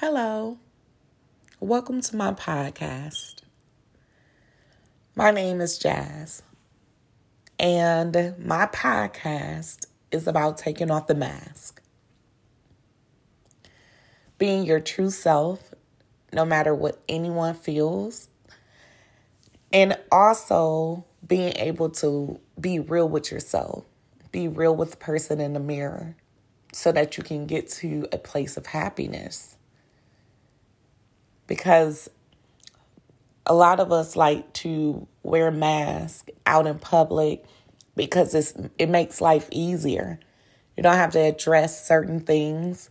Hello. Welcome to my podcast. My name is Jazz, and my podcast is about taking off the mask. Being your true self, no matter what anyone feels, and also being able to be real with yourself, be real with the person in the mirror so that you can get to a place of happiness. Because a lot of us like to wear masks out in public because it's it makes life easier. You don't have to address certain things.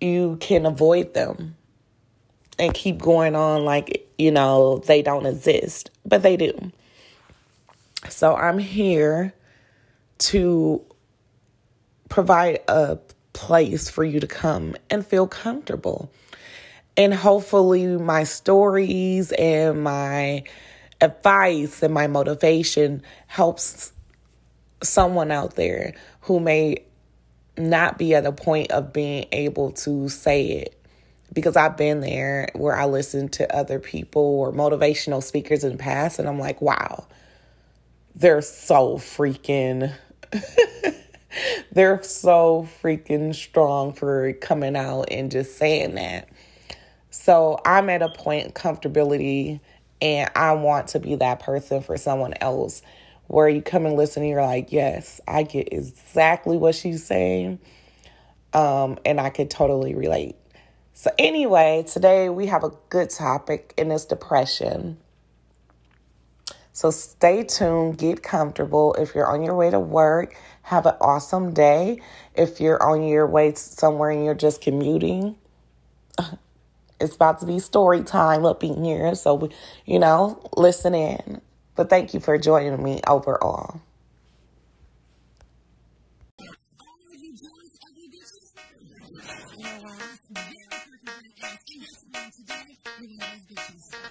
You can avoid them and keep going on like, you know, they don't exist, but they do. So I'm here to provide a place for you to come and feel comfortable. And hopefully, my stories and my advice and my motivation helps someone out there who may not be at a point of being able to say it. Because I've been there where I listen to other people or motivational speakers in the past, and I'm like, wow, they're so freaking. they're so freaking strong for coming out and just saying that. So I'm at a point comfortability and I want to be that person for someone else where you come and listen and you're like, yes, I get exactly what she's saying. Um, and I could totally relate. So, anyway, today we have a good topic and it's depression. So, stay tuned, get comfortable. If you're on your way to work, have an awesome day. If you're on your way somewhere and you're just commuting, it's about to be story time up in here. So, you know, listen in. But thank you for joining me overall.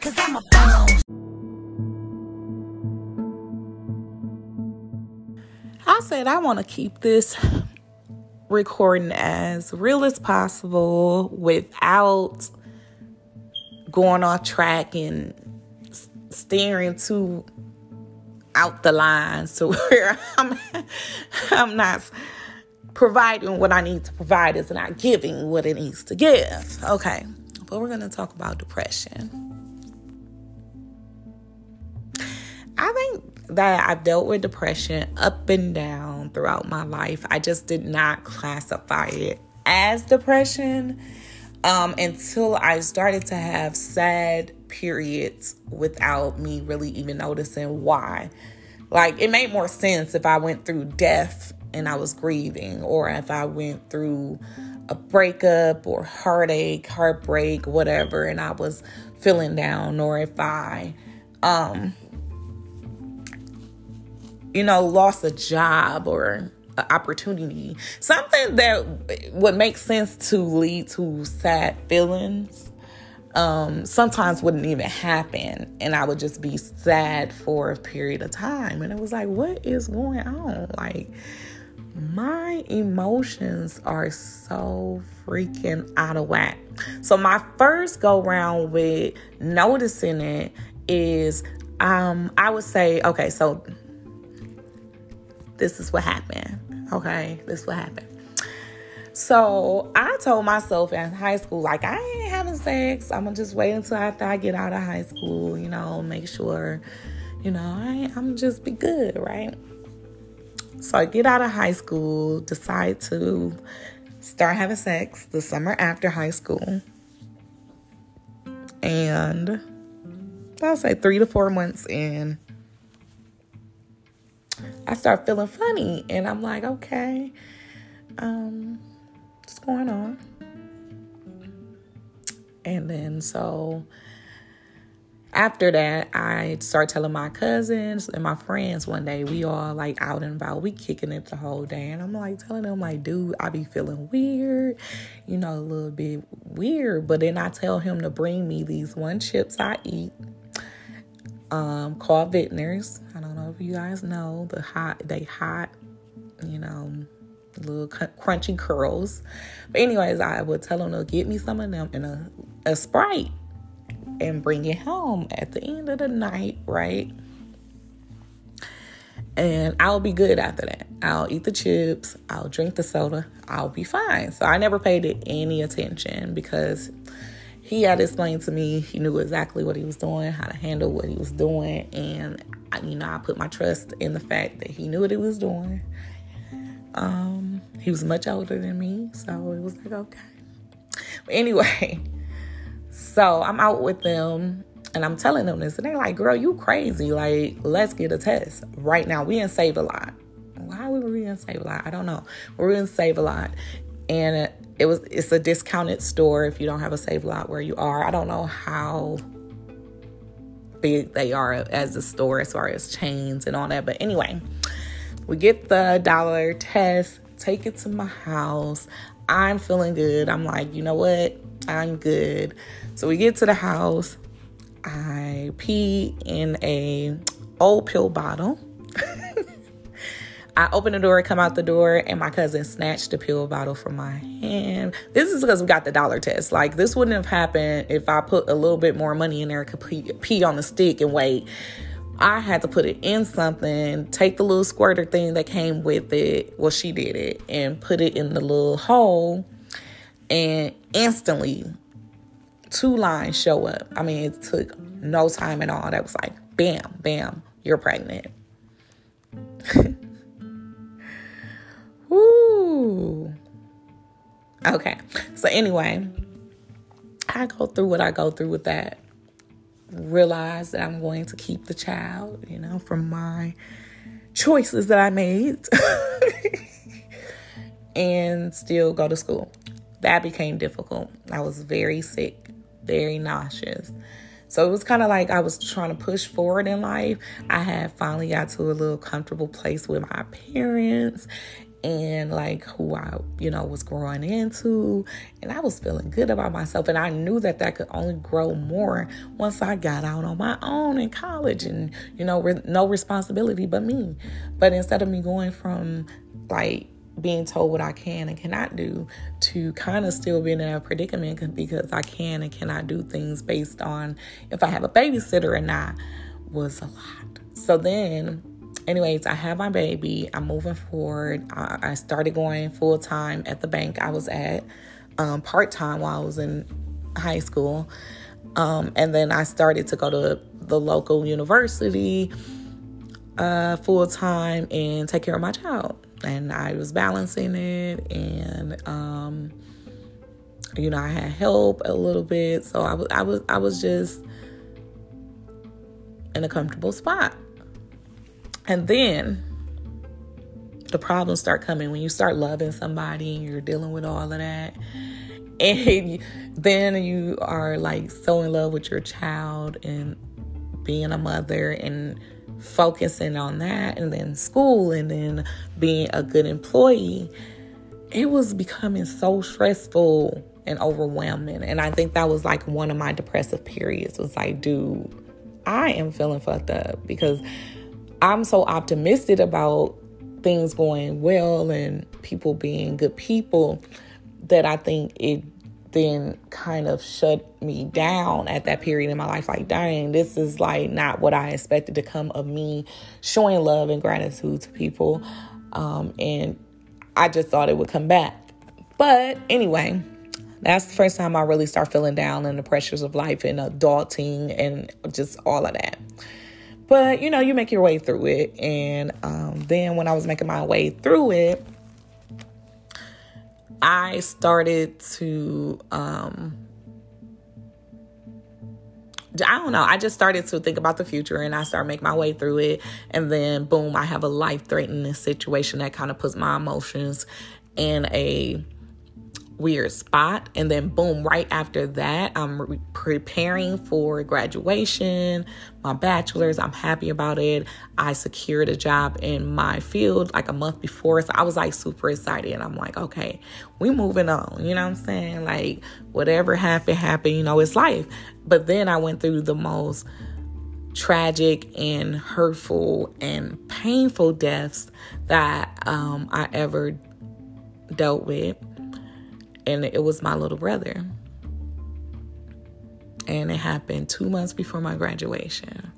Cause I'm a I said I want to keep this recording as real as possible without going off track and steering too out the lines to where I'm I'm not providing what I need to provide is not giving what it needs to give. Okay. But we're gonna talk about depression. I think that I've dealt with depression up and down throughout my life. I just did not classify it as depression um, until I started to have sad periods without me really even noticing why. Like, it made more sense if I went through death and I was grieving, or if I went through a breakup or heartache, heartbreak, whatever, and I was feeling down, or if I, um, you know, lost a job or opportunity, something that would make sense to lead to sad feelings, um, sometimes wouldn't even happen. And I would just be sad for a period of time. And it was like, what is going on? Like, my emotions are so freaking out of whack. So, my first go round with noticing it is um, I would say, okay, so this is what happened. Okay, this is what happened. So I told myself in high school, like, I ain't having sex. I'm gonna just wait until after I get out of high school, you know, make sure, you know, I, I'm just be good, right? So I get out of high school, decide to start having sex the summer after high school. And I'll say three to four months in, I start feeling funny. And I'm like, okay, um, what's going on? And then so after that, I start telling my cousins and my friends one day, we all like out and about, we kicking it the whole day. And I'm like telling them, like, dude, I be feeling weird, you know, a little bit weird. But then I tell him to bring me these one chips I eat um, called Vitner's. I don't know if you guys know the hot, they hot, you know, little crunchy curls. But anyways, I would tell them to get me some of them in a, a Sprite and bring it home at the end of the night, right? And I'll be good after that. I'll eat the chips, I'll drink the soda, I'll be fine. So I never paid it any attention because he had explained to me he knew exactly what he was doing, how to handle what he was doing, and you know I put my trust in the fact that he knew what he was doing. Um, he was much older than me, so it was like okay. But anyway, so I'm out with them and I'm telling them this, and they're like, "Girl, you crazy? Like, let's get a test right now. We in Save a Lot. Why were we in Save a Lot? I don't know. We're in Save a Lot, and it was it's a discounted store if you don't have a Save Lot where you are. I don't know how big they are as a store as far as chains and all that, but anyway, we get the dollar test, take it to my house. I'm feeling good. I'm like, you know what? I'm good. So we get to the house. I pee in a old pill bottle. I opened the door, come out the door, and my cousin snatched the pill bottle from my hand. This is because we got the dollar test. Like, this wouldn't have happened if I put a little bit more money in there, could pee, pee on the stick and wait. I had to put it in something, take the little squirter thing that came with it. Well, she did it, and put it in the little hole. And instantly, two lines show up. I mean, it took no time at all. That was like, bam, bam, you're pregnant. Okay. So, anyway, I go through what I go through with that. Realize that I'm going to keep the child, you know, from my choices that I made and still go to school. That became difficult. I was very sick very nauseous. So it was kind of like I was trying to push forward in life. I had finally got to a little comfortable place with my parents and like who I, you know, was growing into. And I was feeling good about myself. And I knew that that could only grow more once I got out on my own in college and, you know, re- no responsibility but me. But instead of me going from like being told what I can and cannot do to kind of still being in a predicament because I can and cannot do things based on if I have a babysitter or not was a lot. So then, anyways, I have my baby. I'm moving forward. I, I started going full time at the bank I was at, um, part time while I was in high school. Um, and then I started to go to the local university uh, full time and take care of my child and I was balancing it, and um, you know, I had help a little bit, so I was, I was, I was just in a comfortable spot. And then the problems start coming when you start loving somebody and you're dealing with all of that. And then you are like so in love with your child and being a mother and focusing on that and then school and then being a good employee, it was becoming so stressful and overwhelming. And I think that was like one of my depressive periods was like, dude, I am feeling fucked up because I'm so optimistic about things going well and people being good people that I think it then kind of shut me down at that period in my life. Like, dang, this is like not what I expected to come of me showing love and gratitude to people. Um, and I just thought it would come back. But anyway, that's the first time I really start feeling down and the pressures of life and adulting and just all of that. But you know, you make your way through it. And um, then when I was making my way through it, I started to um I don't know. I just started to think about the future and I started making my way through it. And then, boom, I have a life threatening situation that kind of puts my emotions in a weird spot. And then, boom, right after that, I'm re- preparing for graduation, my bachelor's. I'm happy about it. I secured a job in my field like a month before. So I was like super excited. And I'm like, okay, we moving on. You know what I'm saying? Like, whatever happened, happened. You know, it's life. But then I went through the most tragic and hurtful and painful deaths that um, I ever dealt with, and it was my little brother. And it happened two months before my graduation.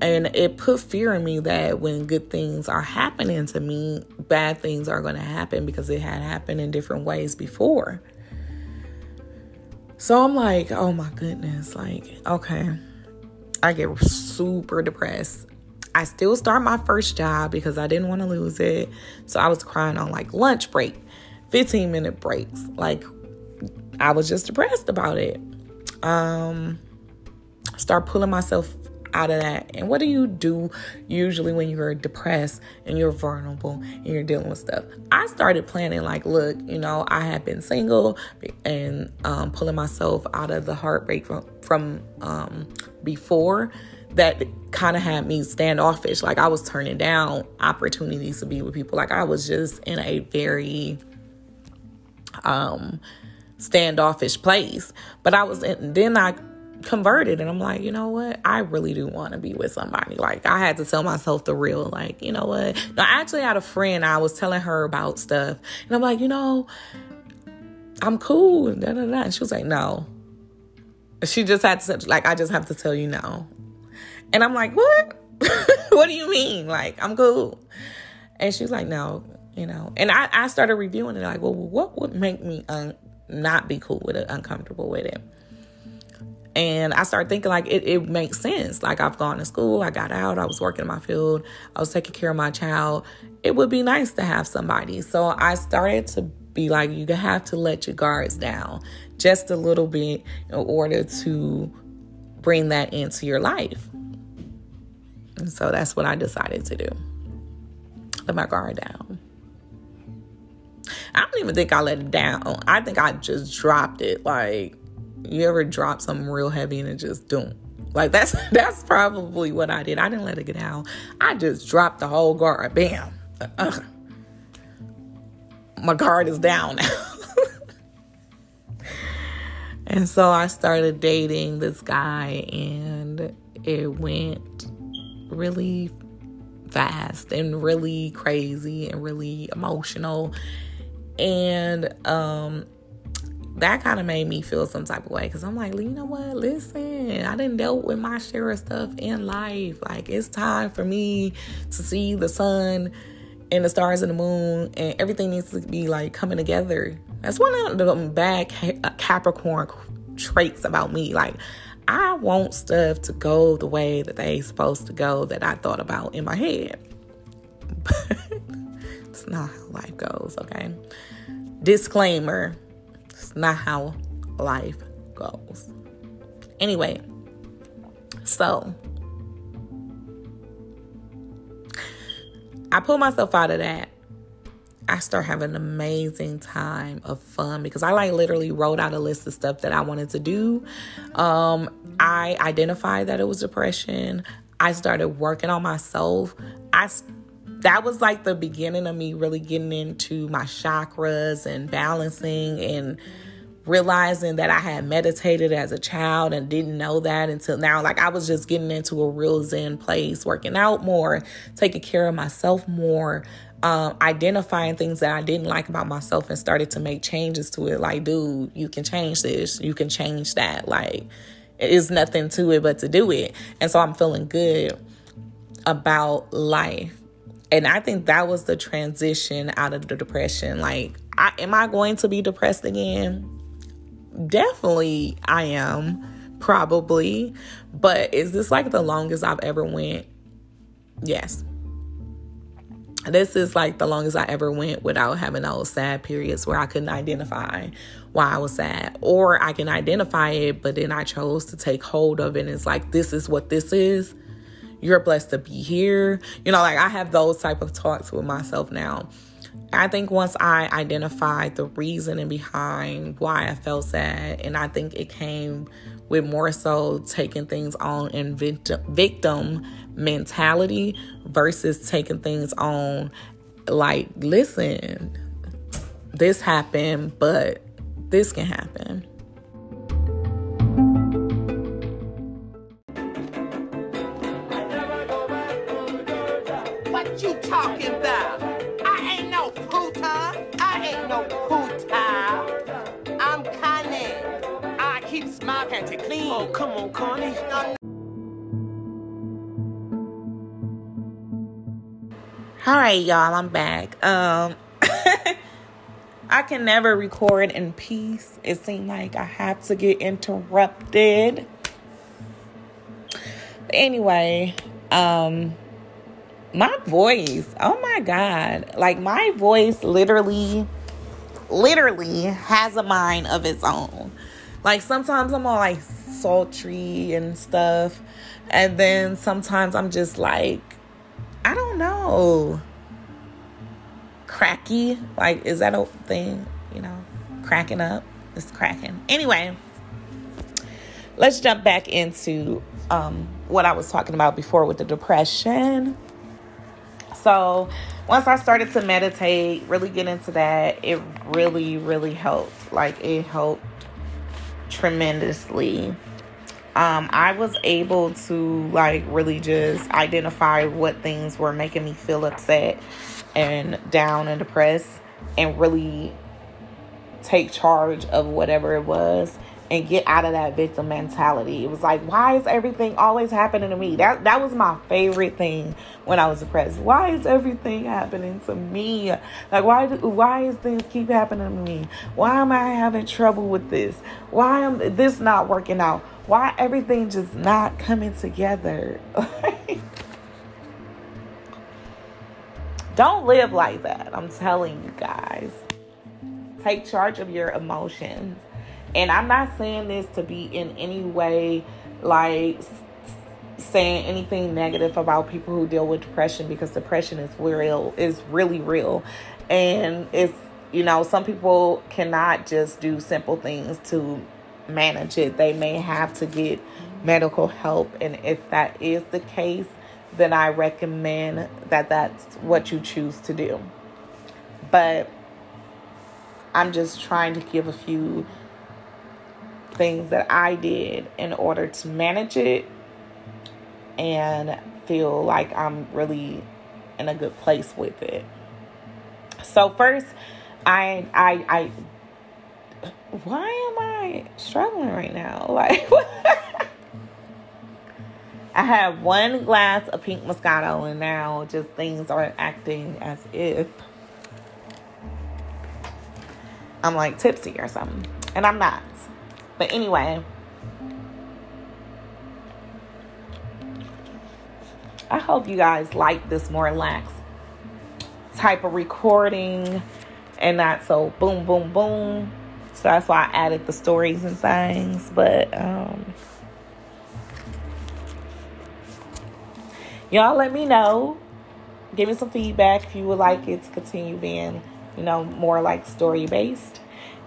And it put fear in me that when good things are happening to me, bad things are going to happen because it had happened in different ways before. So I'm like, oh my goodness, like, okay. I get super depressed. I still start my first job because I didn't want to lose it. So I was crying on like lunch break, 15 minute breaks. Like I was just depressed about it. Um start pulling myself out of that. And what do you do usually when you're depressed and you're vulnerable and you're dealing with stuff? I started planning, like, look, you know, I had been single and um, pulling myself out of the heartbreak from, from um, before that kind of had me standoffish. Like, I was turning down opportunities to be with people. Like, I was just in a very um standoffish place. But I was in, then I converted and I'm like, you know what? I really do want to be with somebody. Like I had to tell myself the real, like, you know what? No, I actually had a friend, I was telling her about stuff, and I'm like, you know, I'm cool. Da, da, da. And she was like, no. She just had to like, I just have to tell you no. And I'm like, what? what do you mean? Like, I'm cool. And she's like, no, you know. And I, I started reviewing it like, well, what would make me un- not be cool with it, uncomfortable with it? And I started thinking like it, it makes sense. Like I've gone to school, I got out, I was working in my field, I was taking care of my child. It would be nice to have somebody. So I started to be like, you have to let your guards down just a little bit in order to bring that into your life. And so that's what I decided to do. Let my guard down. I don't even think I let it down. I think I just dropped it. Like you ever drop something real heavy and it just don't? Like that's that's probably what I did. I didn't let it get out. I just dropped the whole guard. Bam. Uh, my guard is down now. and so I started dating this guy and it went really fast and really crazy and really emotional. And um that kind of made me feel some type of way because I'm like, you know what? Listen, I didn't dealt with my share of stuff in life. Like, it's time for me to see the sun and the stars and the moon, and everything needs to be like coming together. That's one of the bad uh, Capricorn traits about me. Like, I want stuff to go the way that they supposed to go that I thought about in my head. It's not how life goes, okay? Disclaimer it's not how life goes. Anyway, so I pull myself out of that. I start having an amazing time of fun because I like literally wrote out a list of stuff that I wanted to do. Um, I identified that it was depression. I started working on myself. I that was like the beginning of me really getting into my chakras and balancing and realizing that I had meditated as a child and didn't know that until now. Like I was just getting into a real Zen place, working out more, taking care of myself more, um, identifying things that I didn't like about myself and started to make changes to it. Like, dude, you can change this, you can change that. Like, it is nothing to it but to do it. And so I'm feeling good about life and I think that was the transition out of the depression. Like, I, am I going to be depressed again? Definitely, I am. Probably, but is this like the longest I've ever went? Yes. This is like the longest I ever went without having those sad periods where I couldn't identify why I was sad, or I can identify it, but then I chose to take hold of it. And it's like this is what this is you're blessed to be here. You know, like I have those type of talks with myself now. I think once I identified the reasoning behind why I felt sad, and I think it came with more so taking things on in victim, victim mentality versus taking things on like, listen, this happened, but this can happen. talking about? I ain't no puta. I ain't no puta. I'm Connie. I keep my panty clean. Oh, come on, Connie. No, all right y'all i'm back um i can never record in peace it seemed like i have to get interrupted but anyway um my voice, oh my god. Like my voice literally literally has a mind of its own. Like sometimes I'm all like sultry and stuff. And then sometimes I'm just like I don't know cracky. Like, is that a thing? You know, cracking up. It's cracking. Anyway, let's jump back into um, what I was talking about before with the depression. So, once I started to meditate, really get into that, it really, really helped. Like, it helped tremendously. Um, I was able to like really just identify what things were making me feel upset and down and depressed and really take charge of whatever it was and get out of that victim mentality. It was like, why is everything always happening to me? That that was my favorite thing when I was depressed. Why is everything happening to me? Like why do, why is things keep happening to me? Why am I having trouble with this? Why am this not working out? Why everything just not coming together? Don't live like that. I'm telling you guys. Take charge of your emotions. And I'm not saying this to be in any way like saying anything negative about people who deal with depression because depression is real is really real. And it's you know some people cannot just do simple things to manage it. They may have to get medical help. And if that is the case then I recommend that that's what you choose to do. But I'm just trying to give a few things that I did in order to manage it and feel like I'm really in a good place with it. So first, I I I why am I struggling right now? Like I had one glass of pink Moscato, and now just things are acting as if I'm like tipsy or something. And I'm not. But anyway, I hope you guys like this more relaxed type of recording and not so boom, boom, boom. So that's why I added the stories and things. But, um, y'all let me know. Give me some feedback if you would like it to continue being, you know, more like story based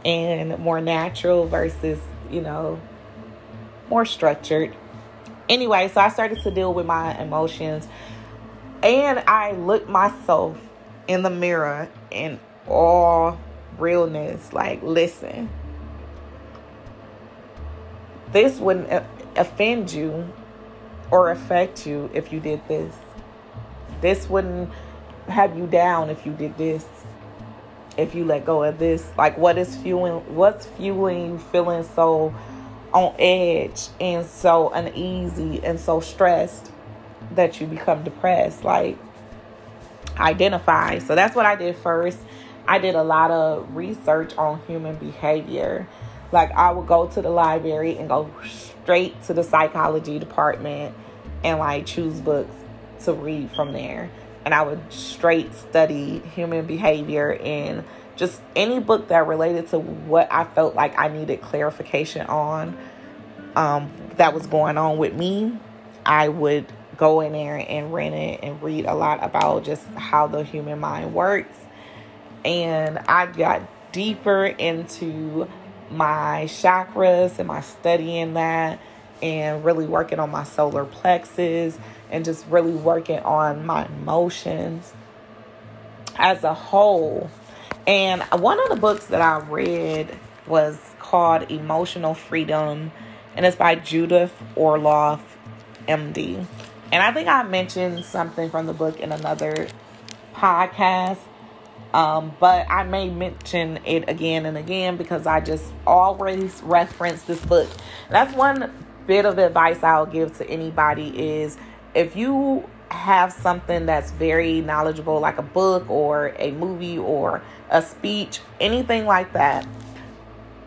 and more natural versus, you know, more structured. Anyway, so I started to deal with my emotions and I looked myself in the mirror in all realness. Like, listen, this wouldn't offend you or affect you if you did this. This wouldn't have you down if you did this. If you let go of this, like what is fueling what's fueling you feeling so on edge and so uneasy and so stressed that you become depressed. Like identify. So that's what I did first. I did a lot of research on human behavior. Like I would go to the library and go straight to the psychology department and like choose books to read from there. And I would straight study human behavior and just any book that related to what I felt like I needed clarification on um, that was going on with me. I would go in there and rent it and read a lot about just how the human mind works. And I got deeper into my chakras and my studying that and really working on my solar plexus and just really working on my emotions as a whole. And one of the books that I read was called Emotional Freedom, and it's by Judith Orloff, MD. And I think I mentioned something from the book in another podcast. Um, but I may mention it again and again because I just always reference this book. That's one bit of advice I'll give to anybody is if you have something that's very knowledgeable, like a book or a movie or a speech, anything like that,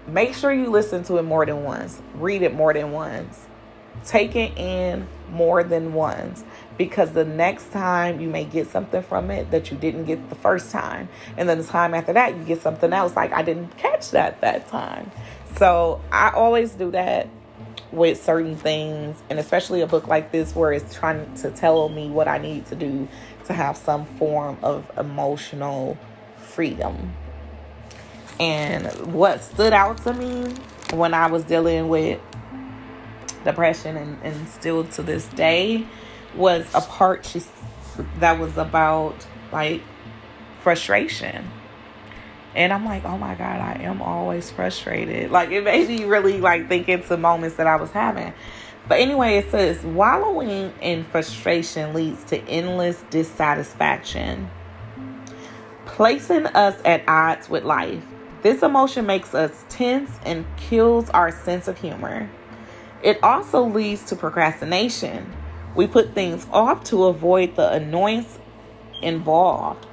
make sure you listen to it more than once, read it more than once, take it in more than once because the next time you may get something from it that you didn't get the first time. And then the time after that you get something else. Like i didn't catch that that time. So i always do that with certain things and especially a book like this where it's trying to tell me what i need to do to have some form of emotional freedom and what stood out to me when i was dealing with depression and, and still to this day was a part she that was about like frustration. And I'm like, oh my God, I am always frustrated. Like it made me really like think into moments that I was having. But anyway, it says wallowing in frustration leads to endless dissatisfaction, placing us at odds with life. This emotion makes us tense and kills our sense of humor. It also leads to procrastination. We put things off to avoid the annoyance involved.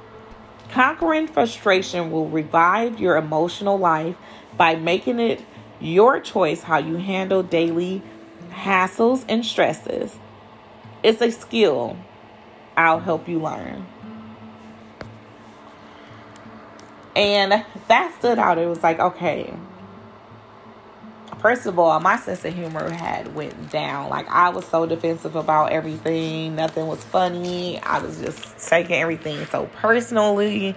Conquering frustration will revive your emotional life by making it your choice how you handle daily hassles and stresses. It's a skill I'll help you learn. And that stood out. It was like, okay, first of all, my sense of humor had went down. Like I was so defensive about everything. Nothing was funny. I was just taking everything so personally.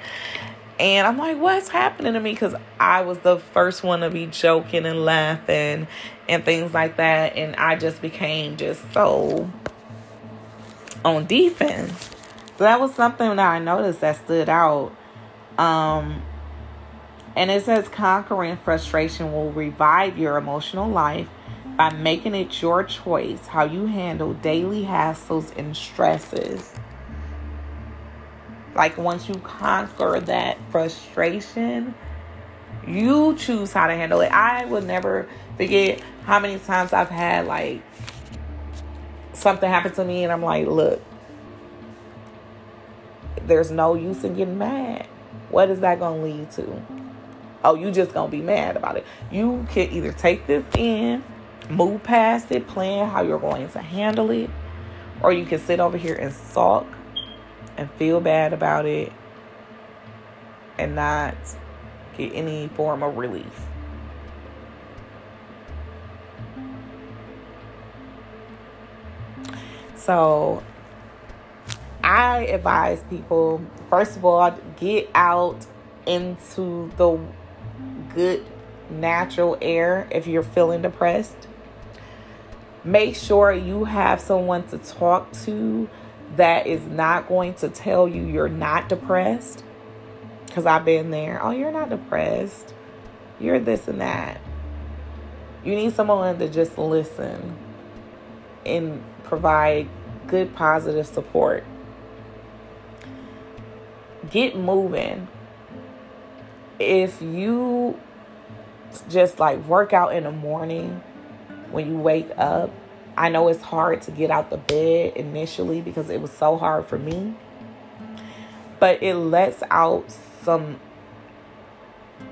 And I'm like, what's happening to me? Because I was the first one to be joking and laughing and things like that. And I just became just so on defense. So that was something that I noticed that stood out. Um, and it says conquering frustration will revive your emotional life by making it your choice how you handle daily hassles and stresses. Like once you conquer that frustration, you choose how to handle it. I will never forget how many times I've had like something happen to me and I'm like, look, there's no use in getting mad. What is that going to lead to? Oh, you just gonna be mad about it. You can either take this in, move past it, plan how you're going to handle it, or you can sit over here and sulk and feel bad about it and not get any form of relief. So I advise people, first of all, get out into the good natural air if you're feeling depressed. Make sure you have someone to talk to that is not going to tell you you're not depressed. Because I've been there. Oh, you're not depressed. You're this and that. You need someone to just listen and provide good, positive support. Get moving. If you just like work out in the morning when you wake up. I know it's hard to get out the bed initially because it was so hard for me. But it lets out some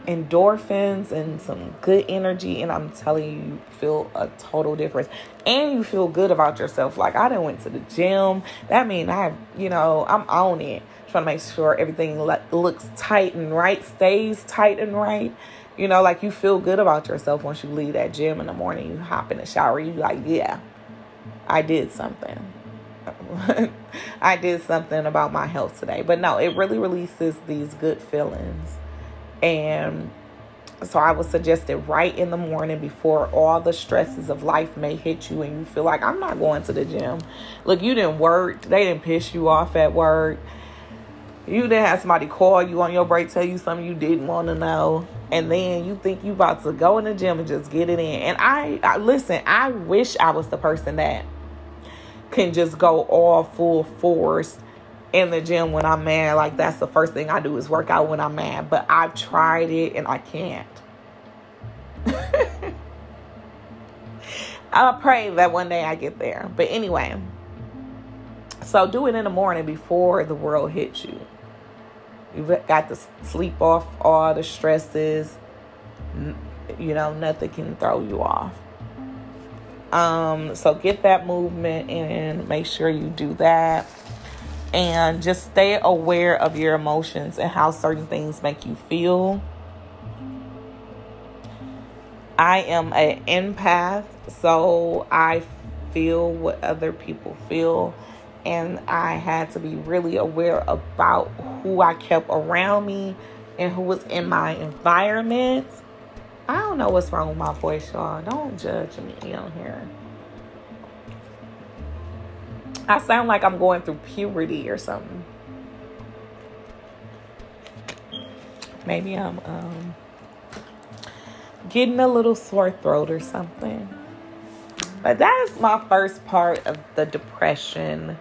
endorphins and some good energy and I'm telling you, you feel a total difference and you feel good about yourself like I didn't went to the gym that mean I you know I'm on it trying to make sure everything looks tight and right stays tight and right you know, like you feel good about yourself once you leave that gym in the morning. You hop in the shower, you like, yeah, I did something. I did something about my health today. But no, it really releases these good feelings. And so I would suggest it right in the morning before all the stresses of life may hit you and you feel like I'm not going to the gym. Look, you didn't work. They didn't piss you off at work. You didn't have somebody call you on your break, tell you something you didn't want to know and then you think you about to go in the gym and just get it in. And I, I listen, I wish I was the person that can just go all full force in the gym when I'm mad. Like that's the first thing I do is work out when I'm mad. But I've tried it and I can't. I'll pray that one day I get there. But anyway, so do it in the morning before the world hits you. You've got to sleep off all the stresses. You know, nothing can throw you off. Um, so get that movement and make sure you do that. And just stay aware of your emotions and how certain things make you feel. I am an empath, so I feel what other people feel. And I had to be really aware about who I kept around me and who was in my environment I don't know what's wrong with my voice, y'all. Don't judge me on here. I sound like I'm going through puberty or something. Maybe I'm um, getting a little sore throat or something. But that is my first part of the depression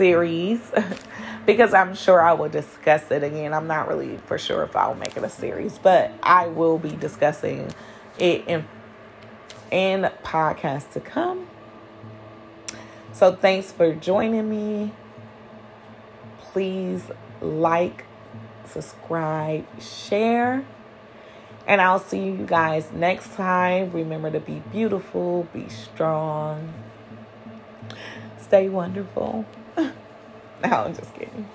series. because I'm sure I will discuss it again. I'm not really for sure if I'll make it a series, but I will be discussing it in in podcasts to come. So thanks for joining me. Please like, subscribe, share. And I'll see you guys next time. Remember to be beautiful, be strong, stay wonderful. No, I'm just kidding.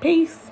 Peace.